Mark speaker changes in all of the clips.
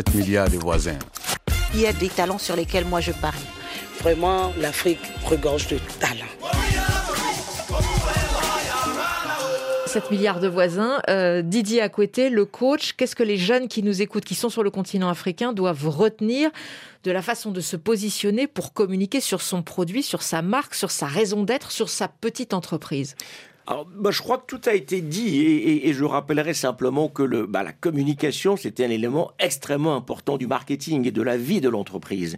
Speaker 1: 7 milliards de voisins.
Speaker 2: Il y a des talents sur lesquels moi je parie.
Speaker 3: Vraiment, l'Afrique regorge de talents.
Speaker 4: 7 milliards de voisins. Euh, Didier Akouete, le coach, qu'est-ce que les jeunes qui nous écoutent, qui sont sur le continent africain, doivent retenir de la façon de se positionner pour communiquer sur son produit, sur sa marque, sur sa raison d'être, sur sa petite entreprise?
Speaker 5: Alors, bah, je crois que tout a été dit et, je rappellerai simplement que le, bah, la communication, c'était un élément extrêmement important du marketing et de la vie de l'entreprise.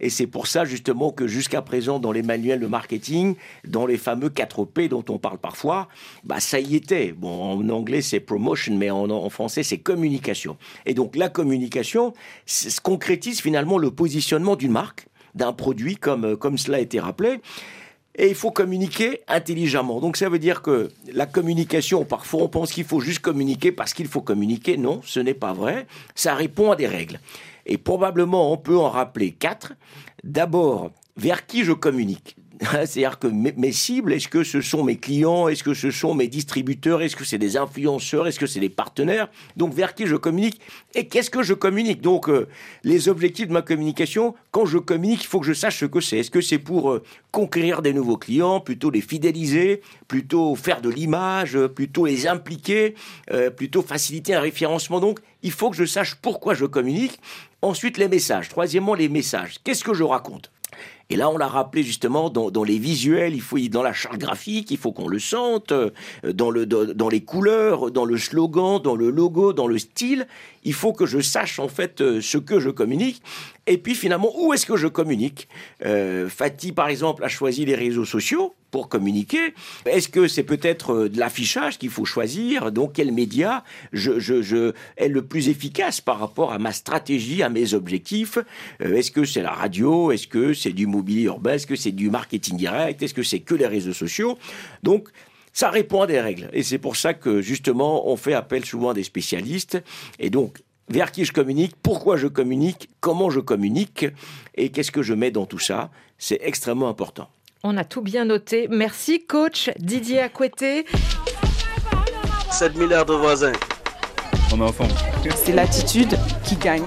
Speaker 5: Et c'est pour ça justement que jusqu'à présent, dans les manuels de marketing, dans les fameux 4 P dont on parle parfois, bah, ça y était. Bon, en anglais, c'est promotion, mais en, français, c'est communication. Et donc, la communication se concrétise finalement le positionnement d'une marque, d'un produit, comme, comme cela a été rappelé. Et il faut communiquer intelligemment. Donc ça veut dire que la communication, parfois on pense qu'il faut juste communiquer parce qu'il faut communiquer. Non, ce n'est pas vrai. Ça répond à des règles. Et probablement on peut en rappeler quatre. D'abord, vers qui je communique? C'est-à-dire que mes, cibles, est-ce que ce sont mes clients Est-ce que ce sont mes distributeurs Est-ce que c'est des influenceurs Est-ce que c'est des partenaires? Donc vers qui je communique Et qu'est-ce que je communique? Donc euh, les objectifs de ma communication, quand je communique, il faut que je sache ce que c'est. Est-ce que c'est pour euh, conquérir des nouveaux clients, plutôt les fidéliser, plutôt faire de l'image, plutôt les impliquer, euh, plutôt faciliter un référencement? Donc il faut que je sache pourquoi je communique. Ensuite les messages. Troisièmement les messages. Qu'est-ce que je raconte? Et là, on l'a rappelé justement dans, les visuels, il faut dans la charte graphique, il faut qu'on le sente, euh, dans, le, dans, les couleurs, dans le slogan, dans le logo, dans le style. Il faut que je sache en fait euh, ce que je communique. Et puis finalement, où est-ce que je communique? Euh, Fatih, par exemple, a choisi les réseaux sociaux pour communiquer. Est-ce que c'est peut-être euh, de l'affichage qu'il faut choisir? Donc, quel média je, je, est le plus efficace par rapport à ma stratégie, à mes objectifs? Euh, Est-ce que c'est la radio? Est-ce que c'est du mobilier urbain? Est-ce que c'est du marketing direct? Est-ce que c'est que les réseaux sociaux? Donc, ça répond à des règles. Et c'est pour ça que, justement, on fait appel souvent à des spécialistes. Et donc, vers qui je communique, pourquoi je communique, comment je communique et qu'est-ce que je mets dans tout ça. C'est extrêmement important.
Speaker 4: On a tout bien noté. Merci coach Didier Acquetté.
Speaker 6: 7 milliards de voisins.
Speaker 1: On est.
Speaker 7: C'est l'attitude qui gagne.